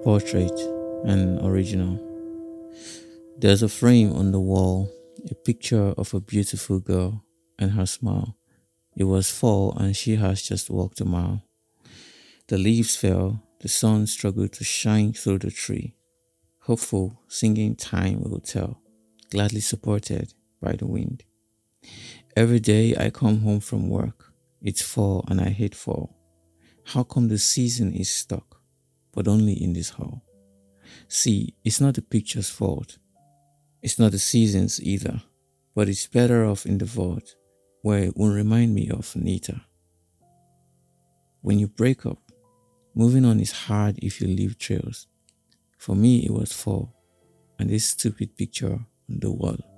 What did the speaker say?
Portrait and original. There's a frame on the wall, a picture of a beautiful girl and her smile. It was fall and she has just walked a mile. The leaves fell, the sun struggled to shine through the tree. Hopeful, singing time will tell, gladly supported by the wind. Every day I come home from work. It's fall and I hate fall. How come the season is stuck, but only in this hall? See, it's not the picture's fault. It's not the seasons either, but it's better off in the vault where it won't remind me of Nita. When you break up, moving on is hard if you leave trails. For me, it was fall, and this stupid picture on the wall.